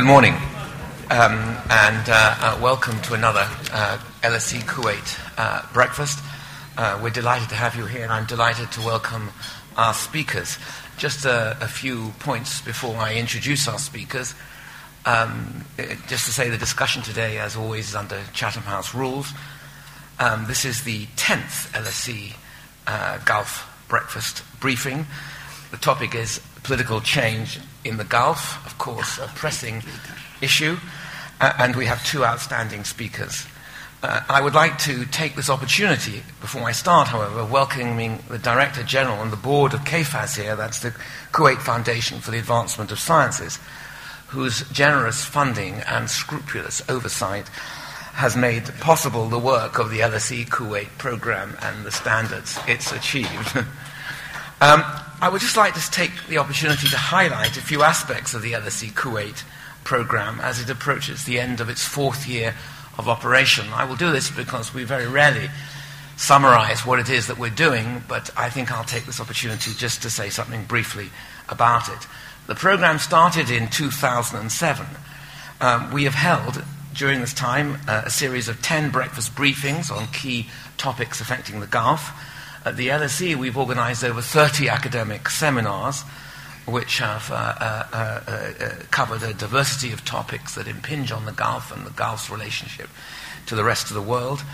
Good morning, um, and uh, uh, welcome to another uh, LSE Kuwait uh, breakfast. Uh, we're delighted to have you here, and I'm delighted to welcome our speakers. Just a, a few points before I introduce our speakers. Um, just to say the discussion today, as always, is under Chatham House rules. Um, this is the 10th LSE uh, Gulf breakfast briefing. The topic is political change in the Gulf, of course, a pressing issue, uh, and we have two outstanding speakers. Uh, I would like to take this opportunity, before I start, however, welcoming the Director General and the board of KFAS here, that's the Kuwait Foundation for the Advancement of Sciences, whose generous funding and scrupulous oversight has made possible the work of the LSE Kuwait program and the standards it's achieved. um, I would just like to take the opportunity to highlight a few aspects of the LSE Kuwait program as it approaches the end of its fourth year of operation. I will do this because we very rarely summarize what it is that we're doing, but I think I'll take this opportunity just to say something briefly about it. The program started in 2007. Um, we have held during this time uh, a series of 10 breakfast briefings on key topics affecting the Gulf. At the LSE, we've organized over 30 academic seminars which have uh, uh, uh, uh, covered a diversity of topics that impinge on the Gulf and the Gulf's relationship to the rest of the world.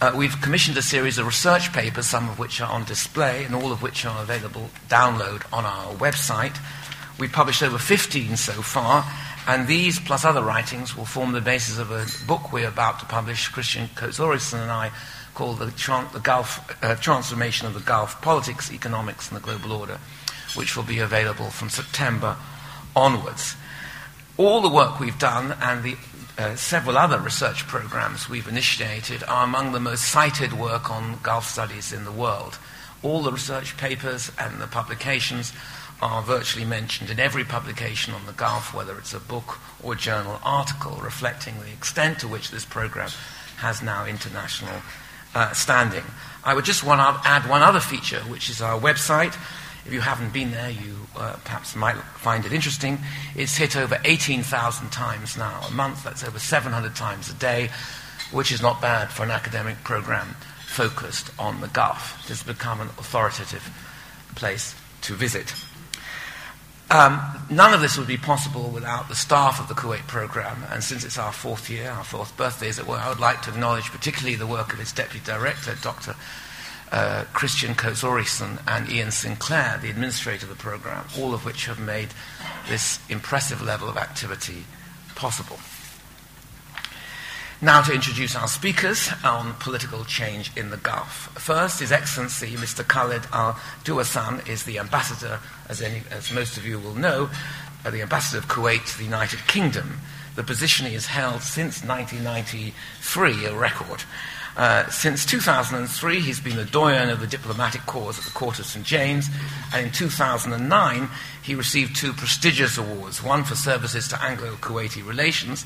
Uh, we've commissioned a series of research papers, some of which are on display and all of which are available download on our website. We've published over 15 so far, and these, plus other writings, will form the basis of a book we're about to publish, Kristian Coates and I, called the, the Gulf, uh, Transformation of the Gulf Politics, Economics, and the Global Order, which will be available from September onwards. All the work we've done and the uh, several other research programs we've initiated are among the most cited work on Gulf studies in the world. All the research papers and the publications are virtually mentioned in every publication on the Gulf, whether it's a book or journal article, reflecting the extent to which this program has now international uh, standing. I would just want to add one other feature, which is our website. If you haven't been there, you uh, perhaps might find it interesting. It's hit over 18,000 times now a month. That's over 700 times a day, which is not bad for an academic program focused on the Gulf. It has become an authoritative place to visit. Um, none of this would be possible without the staff of the Kuwait program, and since it's our fourth year, our fourth birthday, as it were, I would like to acknowledge particularly the work of its deputy director, Dr. Uh, Kristian Coates and Ian Sinclair, the administrator of the program, all of which have made this impressive level of activity possible. Now to introduce our speakers on political change in the Gulf. First, His Excellency Mr. Khalid Al Duwaisan is the ambassador, as, any, as most of you will know, uh, the ambassador of Kuwait to the United Kingdom. The position he has held since 1993, a record. Uh, since 2003, he's been the doyen of the diplomatic corps at the Court of St. James, and in 2009, he received two prestigious awards one for services to Anglo Kuwaiti relations,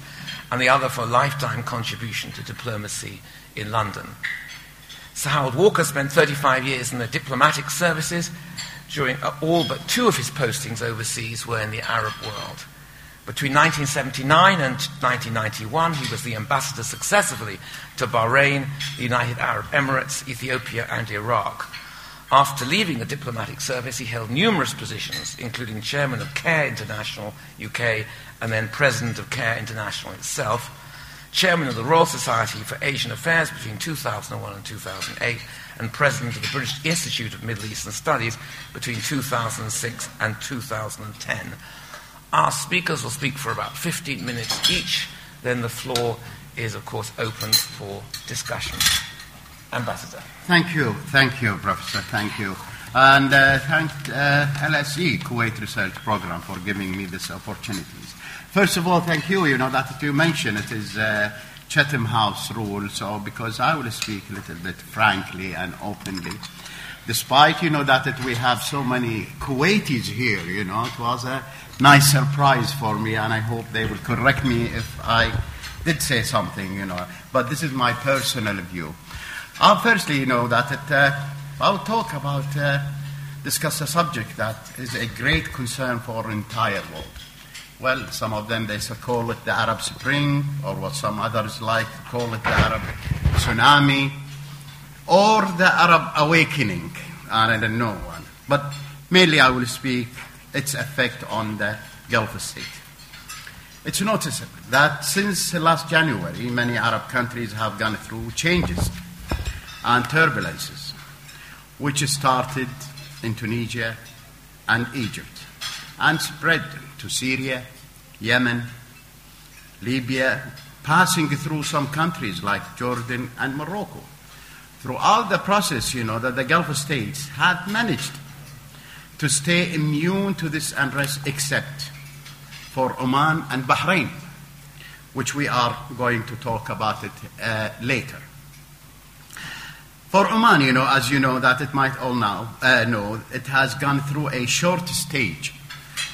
and the other for a lifetime contribution to diplomacy in London. Sir Harold Walker spent 35 years in the diplomatic services. During uh, all but two of his postings overseas were in the Arab world. Between 1979 and 1991, he was the ambassador successively to Bahrain, the United Arab Emirates, Ethiopia, and Iraq. After leaving the diplomatic service, he held numerous positions, including chairman of CARE International UK and then president of CARE International itself, chairman of the Royal Society for Asian Affairs between 2001 and 2008, and president of the British Institute of Middle Eastern Studies between 2006 and 2010. Our speakers will speak for about 15 minutes each. Then the floor is, of course, open for discussion. Ambassador. Thank you. Thank you, Professor. Thank you. And uh, thank uh, LSE, Kuwait Research Program, for giving me this opportunities. First of all, thank you. You know, that you mentioned it is uh, Chatham House rule, so because I will speak a little bit frankly and openly despite you know that that we have so many Kuwaitis here, you know, it was a nice surprise for me, and I hope they will correct me if I did say something, you know. But this is my personal view. Uh, firstly, you know that it, uh, I'll talk about uh, discuss a subject that is a great concern for entire world. well, some of them they call it the Arab Spring, or what some others like to call it the Arab tsunami, or the Arab awakening. And I don't know one. But mainly I will speak its effect on the Gulf state. It's noticeable that since last January, many Arab countries have gone through changes and turbulences, which started in Tunisia and Egypt and spread to Syria, Yemen, Libya, passing through some countries like Jordan and Morocco. Throughout the process, you know, that the Gulf states had managed to stay immune to this unrest except for Oman and Bahrain, which we are going to talk about it uh, later. For Oman, you know, as you know, that it might all now uh, know, it has gone through a short stage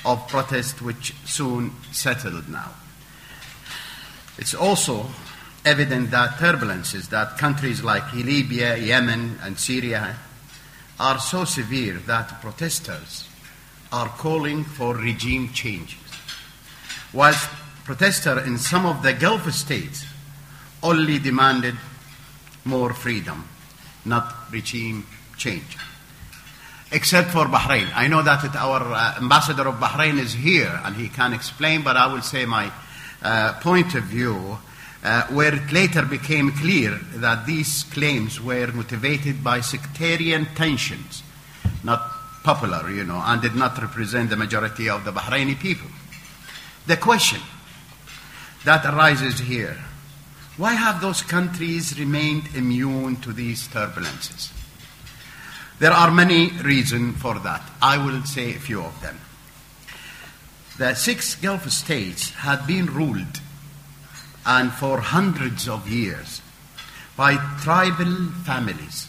of protest which soon settled now. It's also evident that turbulences that countries like Libya, Yemen, and Syria are so severe that protesters are calling for regime changes. Whilst protesters in some of the Gulf states only demanded more freedom, not regime change. Except for Bahrain. I know that our uh, ambassador of Bahrain is here and he can explain, but I will say my uh, point of view uh, where it later became clear that these claims were motivated by sectarian tensions, not popular, you know, and did not represent the majority of the Bahraini people. The question that arises here why have those countries remained immune to these turbulences? There are many reasons for that. I will say a few of them. The six Gulf states had been ruled and for hundreds of years by tribal families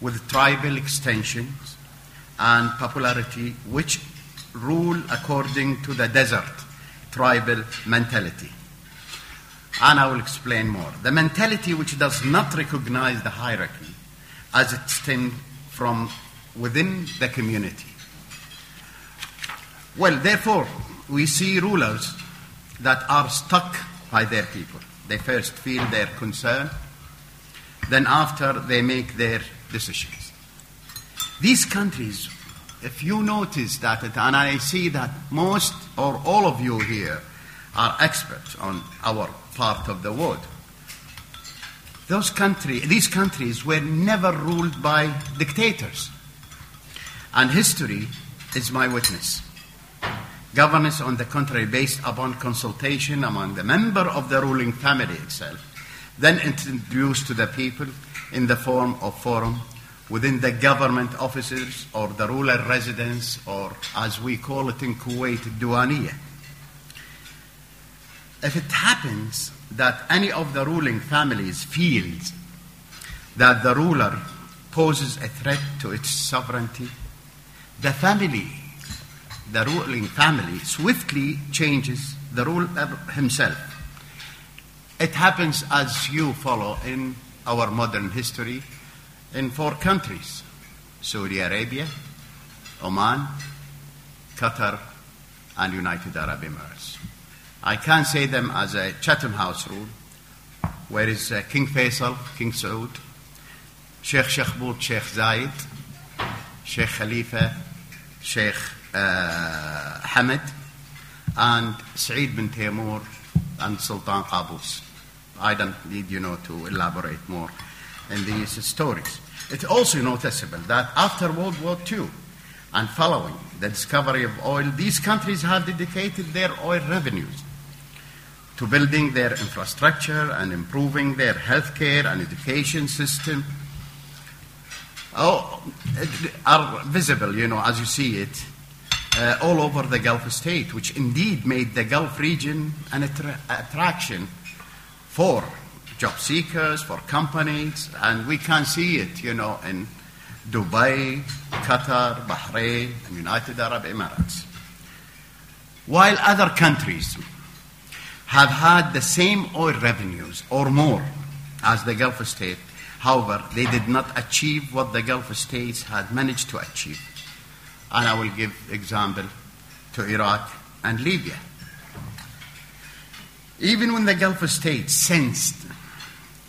with tribal extensions and popularity which rule according to the desert tribal mentality. And I will explain more. The mentality which does not recognize the hierarchy as it stems from within the community. Well, therefore, we see rulers that are stuck by their people. They first feel their concern, then after they make their decisions. These countries, if you notice that, and I see that most or all of you here are experts on our part of the world, those country, these countries were never ruled by dictators. And history is my witness. Governance, on the contrary, based upon consultation among the member of the ruling family itself, then introduced to the people in the form of forum within the government offices or the rural residence, or as we call it in Kuwait, Diwaniya. If it happens that any of the ruling families feels that the ruler poses a threat to its sovereignty, the family the ruling family swiftly changes the ruler himself. It happens as you follow in our modern history in four countries Saudi Arabia, Oman, Qatar, and United Arab Emirates. I can't say them as a Chatham House rule, where is uh, King Faisal, King Saud, Sheikh Shakhbut, Sheikh Zayed, Sheikh Khalifa, Sheikh uh, Hamad, and Saeed bin Taimur and Sultan Qaboos. I don't need you know to elaborate more in these stories. It's also noticeable that after World War II and following the discovery of oil, these countries have dedicated their oil revenues to building their infrastructure and improving their healthcare and education system. Oh, are visible, you know, as you see it, uh, all over the Gulf state, which indeed made the Gulf region an attra- attraction for job seekers, for companies, and we can see it, you know, in Dubai, Qatar, Bahrain, and United Arab Emirates. While other countries have had the same oil revenues or more as the Gulf state, however, they did not achieve what the Gulf states had managed to achieve and I will give example to Iraq and Libya. Even when the Gulf states sensed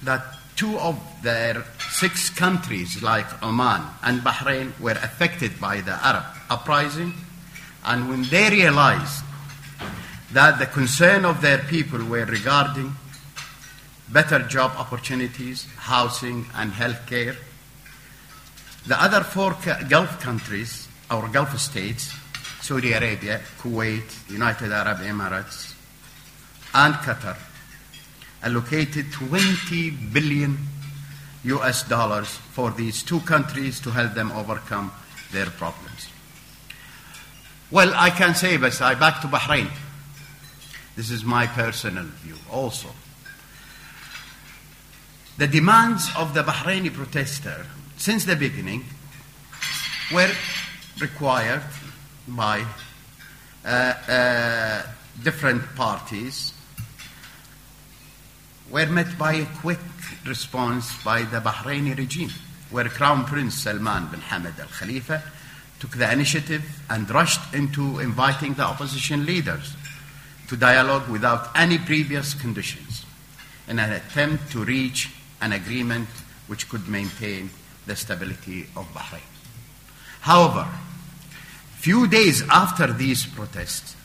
that two of their six countries, like Oman and Bahrain, were affected by the Arab uprising, and when they realized that the concern of their people were regarding better job opportunities, housing, and health care, the other four Gulf countries, or Gulf states, Saudi Arabia, Kuwait, United Arab Emirates, and Qatar, allocated 20 billion US dollars for these two countries to help them overcome their problems. Well, I can say, but I back to Bahrain. This is my personal view also. The demands of the Bahraini protester since the beginning were required by uh, uh, different parties were met by a quick response by the Bahraini regime, where Crown Prince Salman bin Hamad Al Khalifa took the initiative and rushed into inviting the opposition leaders to dialogue without any previous conditions in an attempt to reach an agreement which could maintain the stability of Bahrain. However, few days after these protests,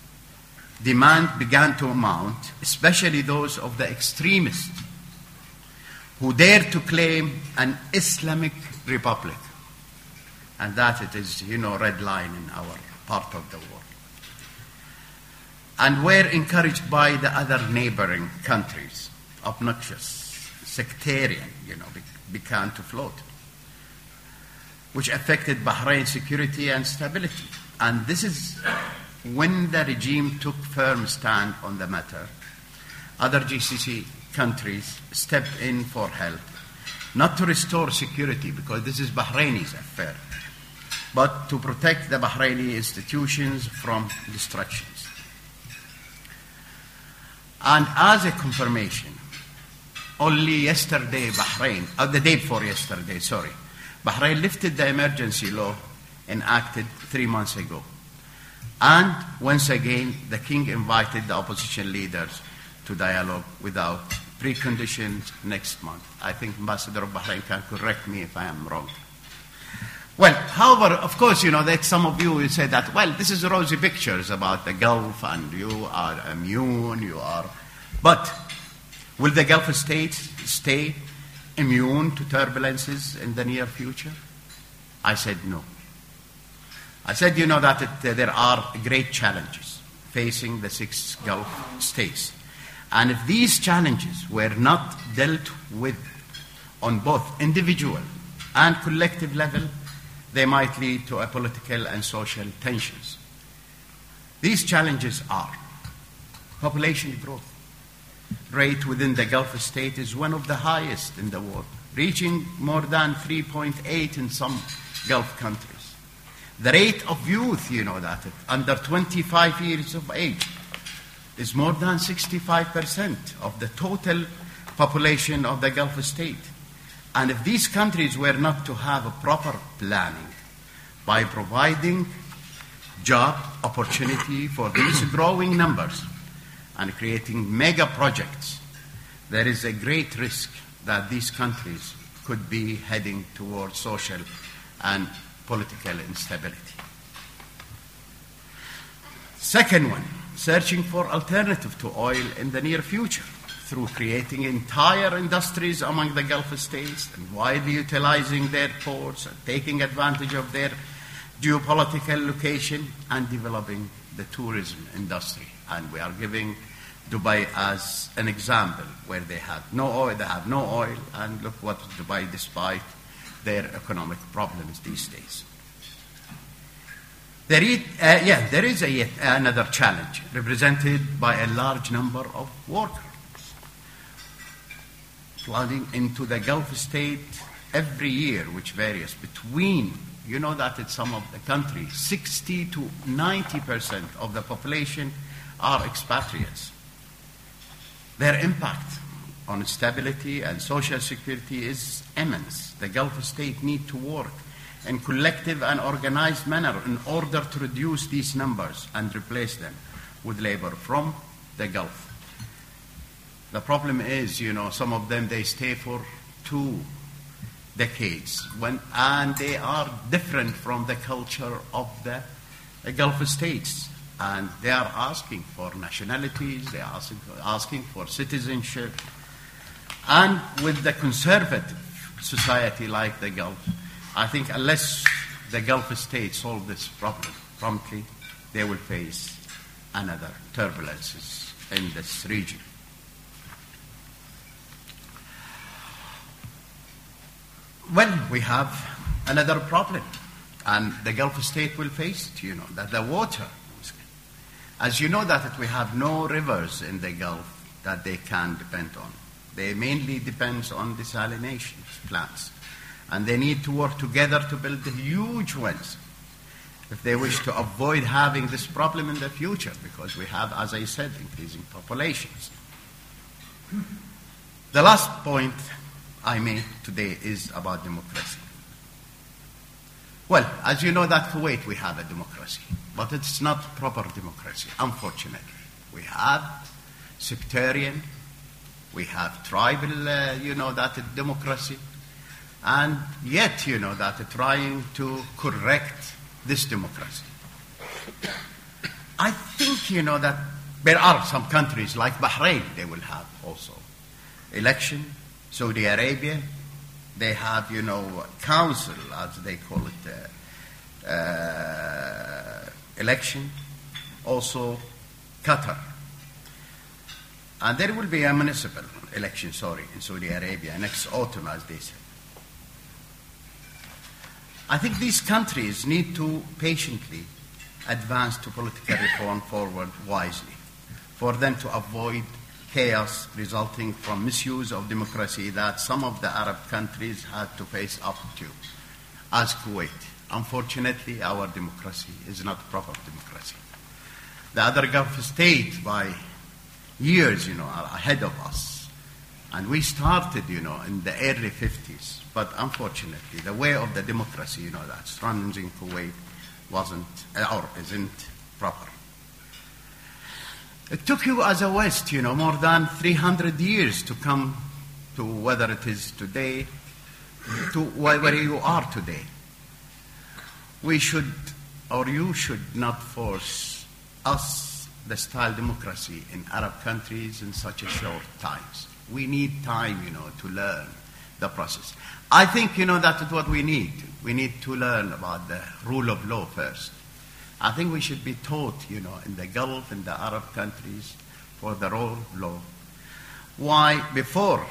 demand began to mount, especially those of the extremists who dare to claim an Islamic republic. And that it is, you know, red line in our part of the world. And were encouraged by the other neighboring countries, obnoxious, sectarian, you know, began to float, which affected Bahrain's security and stability. And this is when the regime took firm stand on the matter, other GCC countries stepped in for help, not to restore security, because this is Bahraini's affair, but to protect the Bahraini institutions from destructions. And as a confirmation, only yesterday, Bahrain, or uh, the day before yesterday, sorry, Bahrain lifted the emergency law enacted three months ago. And once again, the king invited the opposition leaders to dialogue without preconditions next month. I think Ambassador of Bahrain can correct me if I am wrong. Well, however, of course, you know that some of you will say that, well, this is rosy pictures about the Gulf and you are immune, you are. But will the Gulf states stay immune to turbulences in the near future? I said no. I said, you know, that it, uh, there are great challenges facing the six Gulf states. And if these challenges were not dealt with on both individual and collective level, they might lead to a political and social tensions. These challenges are population growth. Rate within the Gulf state is one of the highest in the world, reaching more than 3.8 in some Gulf countries. The rate of youth, you know that, under 25 years of age is more than 65% of the total population of the Gulf state. And if these countries were not to have a proper planning by providing job opportunity for these growing numbers and creating mega projects, there is a great risk that these countries could be heading towards social and political instability. Second one, searching for alternative to oil in the near future through creating entire industries among the Gulf states and widely utilizing their ports and taking advantage of their geopolitical location and developing the tourism industry. And we are giving Dubai as an example where they have no oil, they have no oil, and look what Dubai, despite their economic problems these days. There is, uh, yeah, there is a, yet another challenge represented by a large number of workers flooding into the Gulf state every year, which varies between, you know that in some of the countries, 60 to 90 percent of the population are expatriates. Their impact on stability and social security is immense. The Gulf state need to work in collective and organized manner in order to reduce these numbers and replace them with labor from the Gulf. The problem is, you know, some of them they stay for two decades, when, and they are different from the culture of the Gulf states. And they are asking for nationalities, they are asking, asking for citizenship. And with the conservative society like the Gulf, I think unless the Gulf states solve this problem promptly, they will face another turbulences in this region. Well, we have another problem, and the Gulf state will face it, you know, that the water. As you know that we have no rivers in the Gulf that they can depend on. They mainly depend on desalination plants. And they need to work together to build huge wells if they wish to avoid having this problem in the future, because we have, as I said, increasing populations. The last point I made today is about democracy. Well, as you know, that Kuwait we have a democracy, but it's not proper democracy, unfortunately. We have sectarian, we have tribal, uh, you know, that democracy, and yet, you know, that trying to correct this democracy. I think, you know, that there are some countries like Bahrain, they will have also election. Saudi Arabia, they have, you know, council, as they call it, uh, uh, election. Also, Qatar. And there will be a municipal election, sorry, in Saudi Arabia next autumn, as they said. I think these countries need to patiently advance to political reform forward wisely for them to avoid chaos resulting from misuse of democracy that some of the Arab countries had to face up to, as Kuwait. Unfortunately, our democracy is not proper democracy. The other Gulf states, by years, you know, are ahead of us. And we started, you know, in the early 50s but unfortunately, the way of the democracy, you know, that's running in Kuwait wasn't or isn't proper. It took you as a West, you know, more than 300 years to come to whether it is today, to where you are today. We should, or you should not force us the style democracy in Arab countries in such a short times. We need time, you know, to learn the process. I think, you know, that's what we need. We need to learn about the rule of law first. I think we should be taught, you know, in the Gulf, in the Arab countries, for the rule of law. Why? Before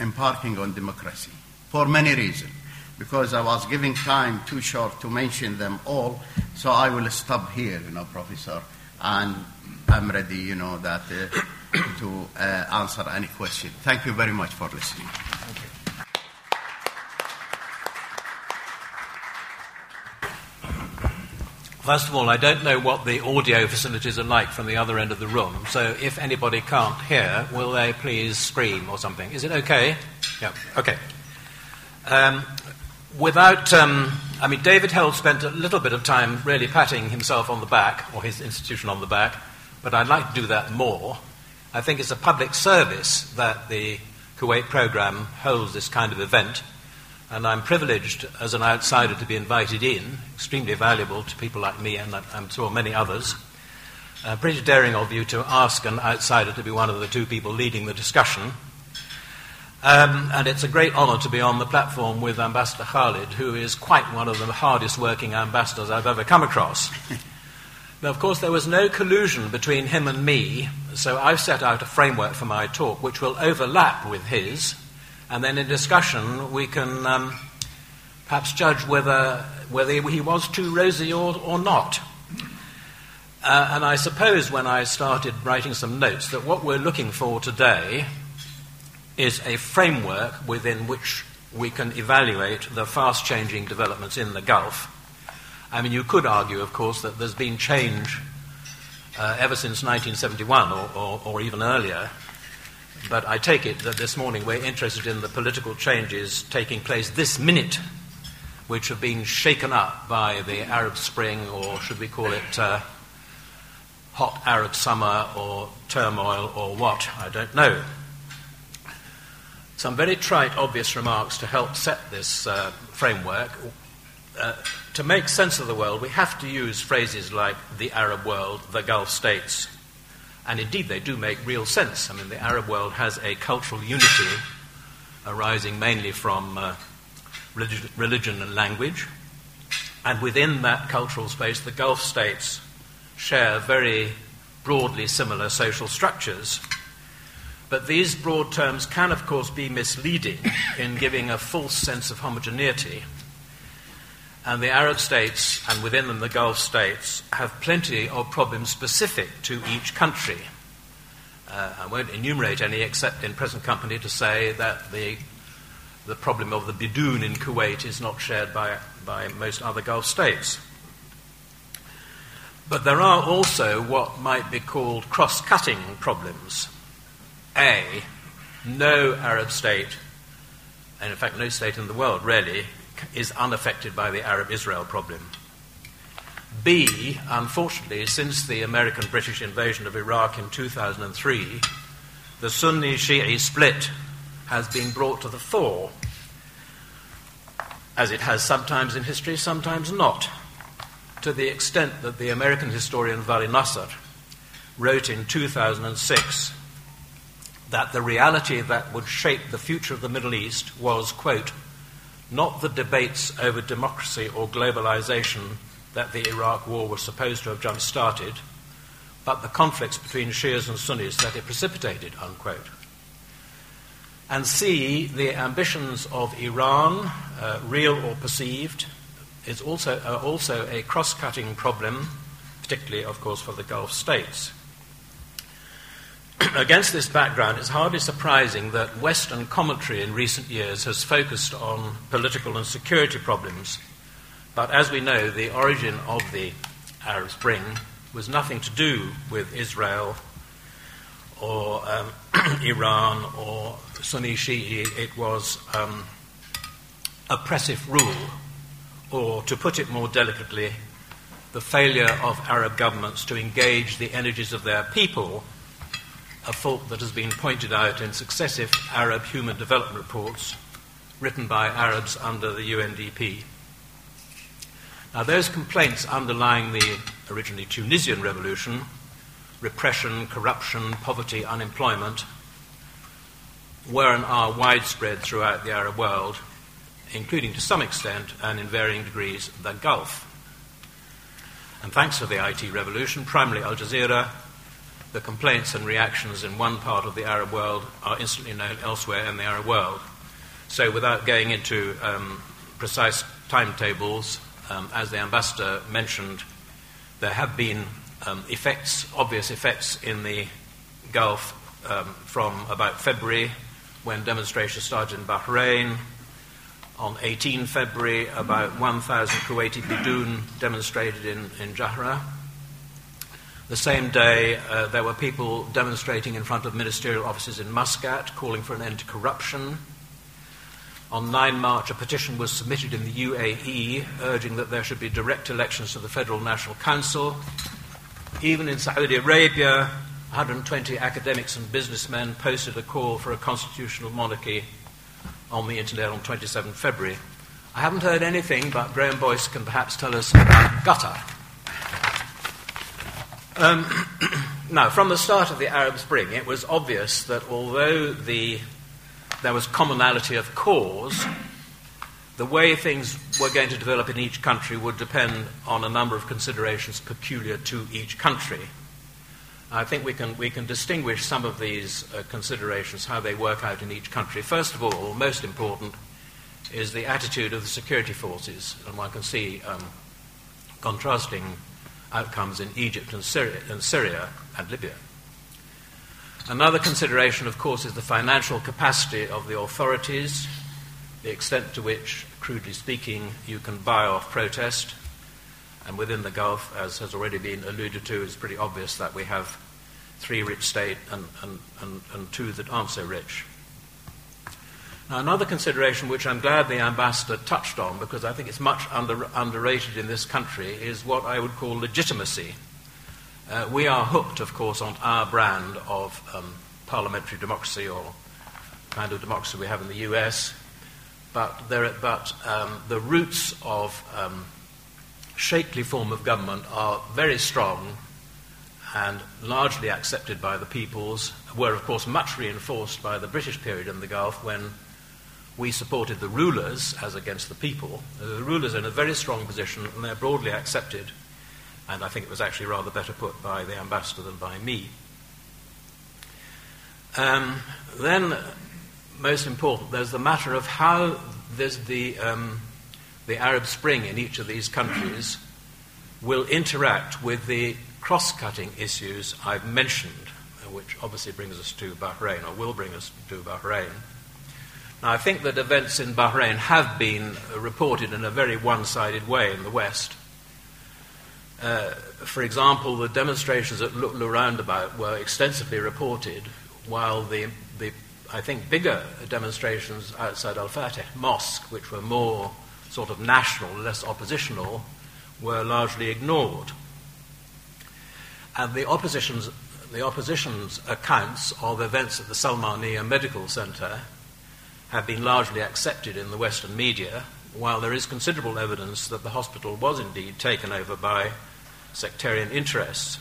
embarking on democracy, for many reasons. Because I was giving time too short to mention them all, so I will stop here, you know, Professor, and I'm ready, you know, that uh, to uh, answer any question. Thank you very much for listening. First of all, I don't know what the audio facilities are like from the other end of the room, so if anybody can't hear, will they please scream or something? Is it okay? Yeah, okay. Um, without, um, I mean, David Held spent a little bit of time really patting himself on the back, or his institution on the back, but I'd like to do that more. I think it's a public service that the Kuwait program holds this kind of event and I'm privileged as an outsider to be invited in, extremely valuable to people like me and I'm sure many others. Uh, pretty daring of you to ask an outsider to be one of the two people leading the discussion. Um, and it's a great honour to be on the platform with Ambassador Khalid, who is quite one of the hardest working ambassadors I've ever come across. now, of course, there was no collusion between him and me, so I've set out a framework for my talk which will overlap with his and then in discussion we can um, perhaps judge whether, whether he was too rosy or, or not. Uh, and I suppose when I started writing some notes that what we're looking for today is a framework within which we can evaluate the fast changing developments in the Gulf. I mean, you could argue, of course, that there's been change uh, ever since 1971 or, or, or even earlier but I take it that this morning we're interested in the political changes taking place this minute, which have been shaken up by the Arab Spring, or should we call it uh, hot Arab summer or turmoil or what, I don't know. Some very trite, obvious remarks to help set this uh, framework. Uh, to make sense of the world, we have to use phrases like the Arab world, the Gulf states. And indeed, they do make real sense. I mean, the Arab world has a cultural unity arising mainly from uh, religion, religion and language. And within that cultural space, the Gulf states share very broadly similar social structures. But these broad terms can, of course, be misleading in giving a false sense of homogeneity. And the Arab states, and within them the Gulf states, have plenty of problems specific to each country. Uh, I won't enumerate any except in present company to say that the, the problem of the bidoon in Kuwait is not shared by, by most other Gulf states. But there are also what might be called cross cutting problems. A, no Arab state, and in fact no state in the world really, is unaffected by the Arab Israel problem. B, unfortunately, since the American British invasion of Iraq in 2003, the Sunni Shi'i split has been brought to the fore, as it has sometimes in history, sometimes not to the extent that the American historian Vali Nasr wrote in 2006 that the reality that would shape the future of the Middle East was, quote, not the debates over democracy or globalization that the Iraq war was supposed to have jump started, but the conflicts between Shias and Sunnis that it precipitated, unquote. And C, the ambitions of Iran, uh, real or perceived, is also, uh, also a cross cutting problem, particularly, of course, for the Gulf states. Against this background, it's hardly surprising that Western commentary in recent years has focused on political and security problems. But as we know, the origin of the Arab Spring was nothing to do with Israel or um, Iran or Sunni Shi'i. It was um, oppressive rule or to put it more delicately, the failure of Arab governments to engage the energies of their people, a fault that has been pointed out in successive Arab human development reports written by Arabs under the UNDP. Now, those complaints underlying the originally Tunisian revolution repression, corruption, poverty, unemployment were and are widespread throughout the Arab world including to some extent and in varying degrees the Gulf. And thanks to the IT revolution, primarily Al Jazeera, the complaints and reactions in one part of the Arab world are instantly known elsewhere in the Arab world. So, without going into um, precise timetables, um, as the ambassador mentioned, there have been um, effects, obvious effects in the Gulf um, from about February when demonstrations started in Bahrain, on 18 February, about 1,000 Kuwaiti Bidoon demonstrated in, in Jahra. The same day, uh, there were people demonstrating in front of ministerial offices in Muscat calling for an end to corruption. On 9 March, a petition was submitted in the UAE urging that there should be direct elections to the Federal National Council. Even in Saudi Arabia, 120 academics and businessmen posted a call for a constitutional monarchy on the internet on 27 February. I haven't heard anything, but Graham Boyce can perhaps tell us about Qatar. Um, now, from the start of the Arab Spring, it was obvious that although the, there was commonality of cause, the way things were going to develop in each country would depend on a number of considerations peculiar to each country. I think we can, we can distinguish some of these uh, considerations, how they work out in each country. First of all, most important, is the attitude of the security forces, and one can see um, contrasting outcomes in Egypt and Syria, and Syria and Libya. Another consideration, of course, is the financial capacity of the authorities, the extent to which, crudely speaking, you can buy off protest, and within the Gulf, as has already been alluded to, it's pretty obvious that we have three rich states and, and, and, and two that aren't so rich. Now, another consideration which I'm glad the ambassador touched on, because I think it's much under, underrated in this country, is what I would call legitimacy. Uh, we are hooked, of course, on our brand of um, parliamentary democracy or kind of democracy we have in the US, but, there, but um, the roots of um, sheikhly form of government are very strong and largely accepted by the peoples, were, of course, much reinforced by the British period in the Gulf when we supported the rulers as against the people. The rulers are in a very strong position and they're broadly accepted, and I think it was actually rather better put by the ambassador than by me. Um, then, most important, there's the matter of how the, um, the Arab Spring in each of these countries will interact with the cross cutting issues I've mentioned, which obviously brings us to Bahrain, or will bring us to Bahrain. Now, I think that events in Bahrain have been reported in a very one sided way in the West. Uh, for example, the demonstrations at Lu'lu roundabout were extensively reported, while the, the I think, bigger demonstrations outside Al Fateh Mosque, which were more sort of national, less oppositional, were largely ignored. And the opposition's, the opposition's accounts of events at the Salmania Medical Centre have been largely accepted in the Western media, while there is considerable evidence that the hospital was indeed taken over by sectarian interests.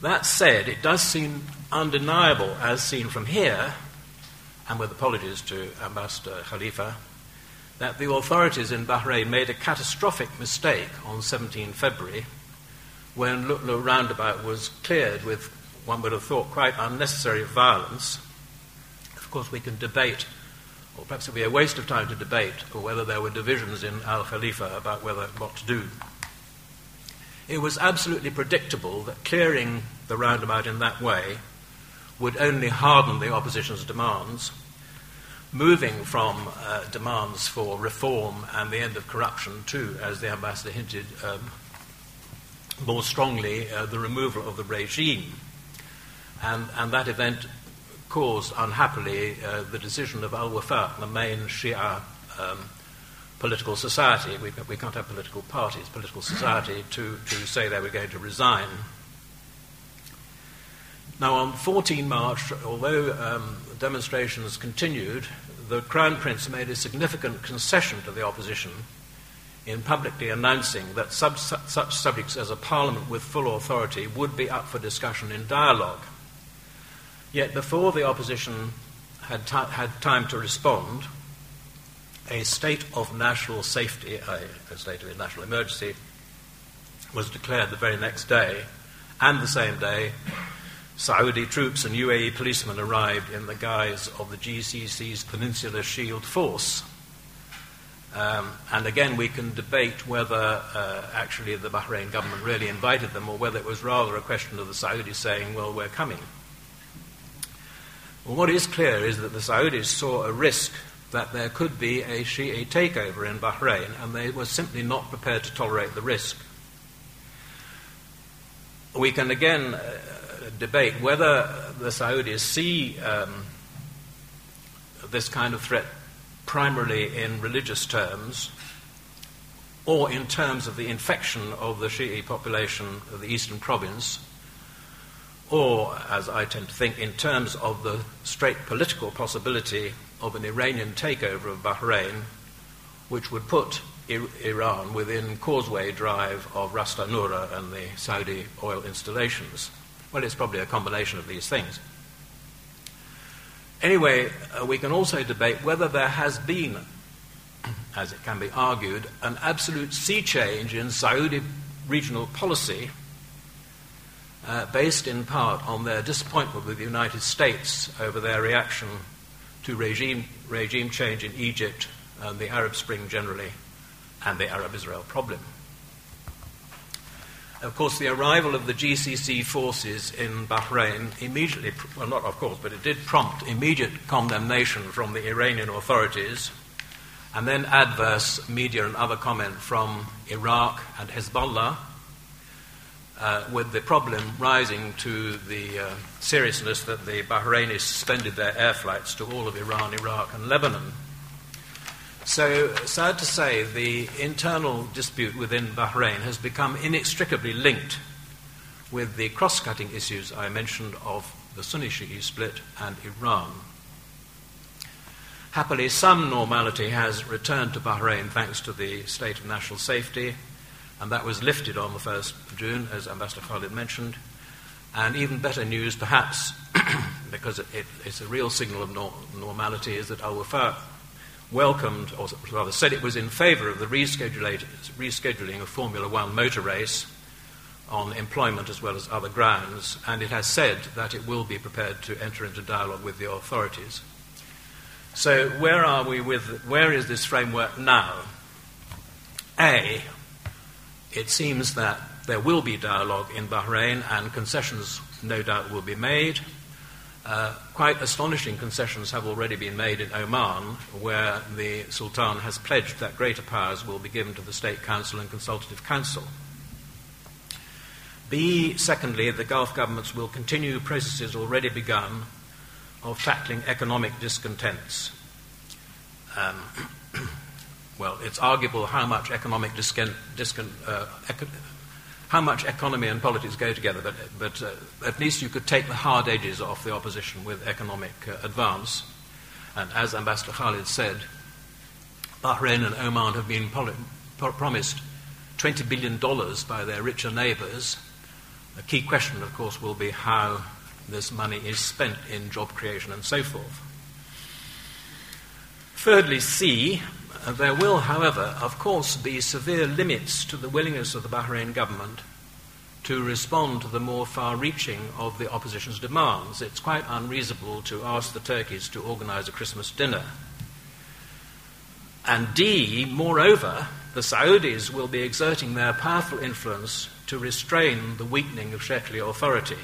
That said, it does seem undeniable, as seen from here, and with apologies to Ambassador Khalifa, that the authorities in Bahrain made a catastrophic mistake on 17 February when Lu'lu roundabout was cleared with, one would have thought, quite unnecessary violence. Course, we can debate, or perhaps it would be a waste of time to debate, or whether there were divisions in Al Khalifa about whether what to do. It was absolutely predictable that clearing the roundabout in that way would only harden the opposition's demands, moving from uh, demands for reform and the end of corruption to, as the ambassador hinted, um, more strongly uh, the removal of the regime. And, and that event caused, unhappily, uh, the decision of Al Wafaq, the main Shia um, political society, we, we, can't have political parties, political society, to, to say they were going to resign. Now, on 14 March, although um, demonstrations continued, the Crown Prince made a significant concession to the opposition in publicly announcing that sub- such subjects as a parliament with full authority would be up for discussion in dialogue. Yet before the opposition had, t- had time to respond, a state of national safety, a state of national emergency, was declared the very next day, and the same day, Saudi troops and UAE policemen arrived in the guise of the GCC's Peninsular Shield Force um, and again, we can debate whether uh, actually the Bahrain government really invited them or whether it was rather a question of the Saudis saying, well, we're coming. Well, what is clear is that the Saudis saw a risk that there could be a Shia takeover in Bahrain, and they were simply not prepared to tolerate the risk. We can again uh, debate whether the Saudis see um, this kind of threat primarily in religious terms or in terms of the infection of the Shi'i population of the eastern province, or, as I tend to think, in terms of the straight political possibility of an Iranian takeover of Bahrain, which would put Iran within causeway drive of Ras Tanura and the Saudi oil installations. Well, it's probably a combination of these things. Anyway, uh, we can also debate whether there has been, as it can be argued, an absolute sea change in Saudi regional policy uh, based in part on their disappointment with the United States over their reaction to regime, regime change in Egypt and the Arab Spring generally and the Arab Israel problem. Of course, the arrival of the GCC forces in Bahrain immediately, well, not of course, but it did prompt immediate condemnation from the Iranian authorities, and then adverse media and other comment from Iraq and Hezbollah, uh, with the problem rising to the uh, seriousness that the Bahrainis suspended their air flights to all of Iran, Iraq, and Lebanon. So, sad to say, the internal dispute within Bahrain has become inextricably linked with the cross cutting issues I mentioned of the Sunni Shi'i split and Iran. Happily, some normality has returned to Bahrain thanks to the state of national safety, and that was lifted on the 1st of June, as Ambassador Khaled mentioned. And even better news, perhaps, because it, it, it's a real signal of nor- normality, is that Al Wefaq welcomed, or rather said it was in favour of the rescheduling of Formula One motor race on employment as well as other grounds, and it has said that it will be prepared to enter into dialogue with the authorities. So, where are we with, where is this framework now? A, it seems that there will be dialogue in Bahrain and concessions no doubt will be made. Uh, quite astonishing concessions have already been made in Oman, where the Sultan has pledged that greater powers will be given to the State Council and Consultative Council. B, secondly, the Gulf governments will continue processes already begun of tackling economic discontents. Um, well, it's arguable how much economic discon- discon- uh, how much economy and politics go together, but, but uh, at least you could take the hard edges off the opposition with economic uh, advance. And as Ambassador Khaled said, Bahrain and Oman have been pro- promised $20 billion by their richer neighbours. The key question, of course, will be how this money is spent in job creation and so forth. Thirdly, C, Uh, there will, however, of course, be severe limits to the willingness of the Bahrain government to respond to the more far reaching of the opposition's demands. It's quite unreasonable to ask the Turkeys to organize a Christmas dinner. And D, moreover, the Saudis will be exerting their powerful influence to restrain the weakening of Sheikhly authority.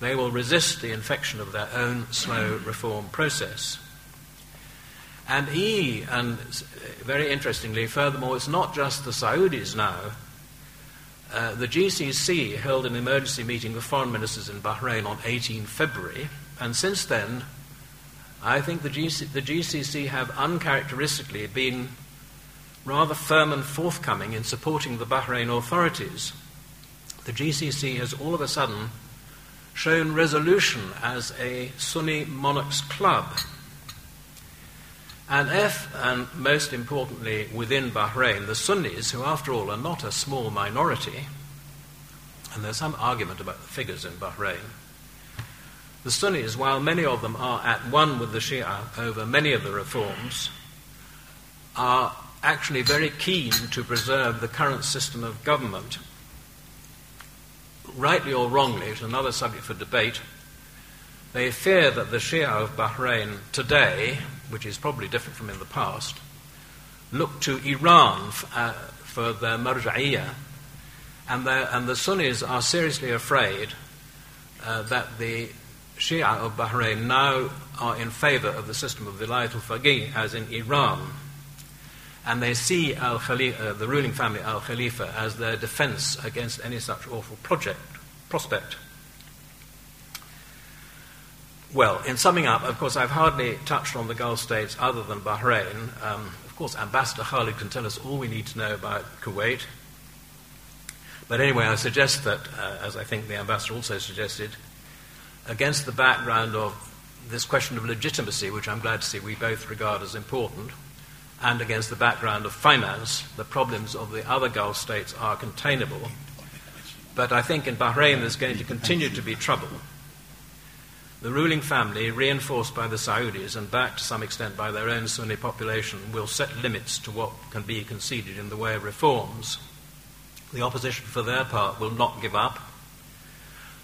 They will resist the infection of their own slow reform process. And E, and very interestingly, furthermore, it's not just the Saudis now. Uh, the GCC held an emergency meeting of foreign ministers in Bahrain on 18 February, and since then, I think the, GC, the GCC have uncharacteristically been rather firm and forthcoming in supporting the Bahrain authorities. The GCC has all of a sudden shown resolution as a Sunni monarchs club. And F, and most importantly within Bahrain, the Sunnis, who after all are not a small minority, and there's some argument about the figures in Bahrain, the Sunnis, while many of them are at one with the Shia over many of the reforms, are actually very keen to preserve the current system of government. Rightly or wrongly, it's another subject for debate. They fear that the Shia of Bahrain today, which is probably different from in the past, look to Iran f- uh, for their marja'iyah, and, and the Sunnis are seriously afraid uh, that the Shia of Bahrain now are in favor of the system of Wilayat al-Faqih, as in Iran and they see Al Khalifa, uh, the ruling family Al Khalifa as their defense against any such awful project, prospect. Well, in summing up, of course, I've hardly touched on the Gulf states other than Bahrain. Um, of course, Ambassador Khaled can tell us all we need to know about Kuwait. But anyway, I suggest that, uh, as I think the ambassador also suggested, against the background of this question of legitimacy, which I'm glad to see we both regard as important, and against the background of finance, the problems of the other Gulf states are containable. But I think in Bahrain there's going to continue to be trouble. The ruling family, reinforced by the Saudis and backed to some extent by their own Sunni population, will set limits to what can be conceded in the way of reforms. The opposition, for their part, will not give up.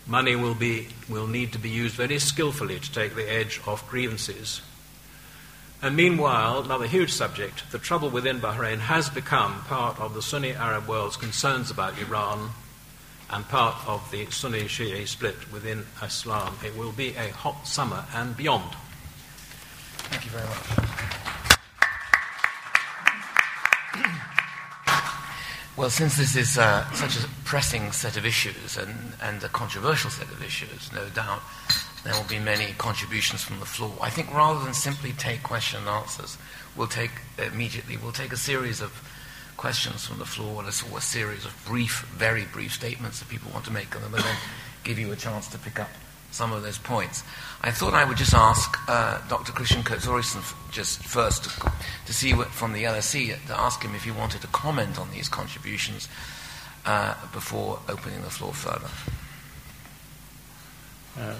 Money will, be, will need to be used very skillfully to take the edge off grievances and meanwhile, another huge subject, the trouble within Bahrain has become part of the Sunni Arab world's concerns about Iran and part of the Sunni Shia split within Islam. It will be a hot summer and beyond. Thank you very much. Well, since this is uh, such a pressing set of issues and, and a controversial set of issues, no doubt, there will be many contributions from the floor. I think rather than simply take question and answers, we'll take immediately, we'll take a series of questions from the floor, or a series of brief, very brief statements that people want to make, and then we'll give you a chance to pick up some of those points. I thought I would just ask uh, Dr. Kristian Coates Ulrichsen just first to, to see what, from the LSE, to ask him if he wanted to comment on these contributions uh, before opening the floor further. Uh,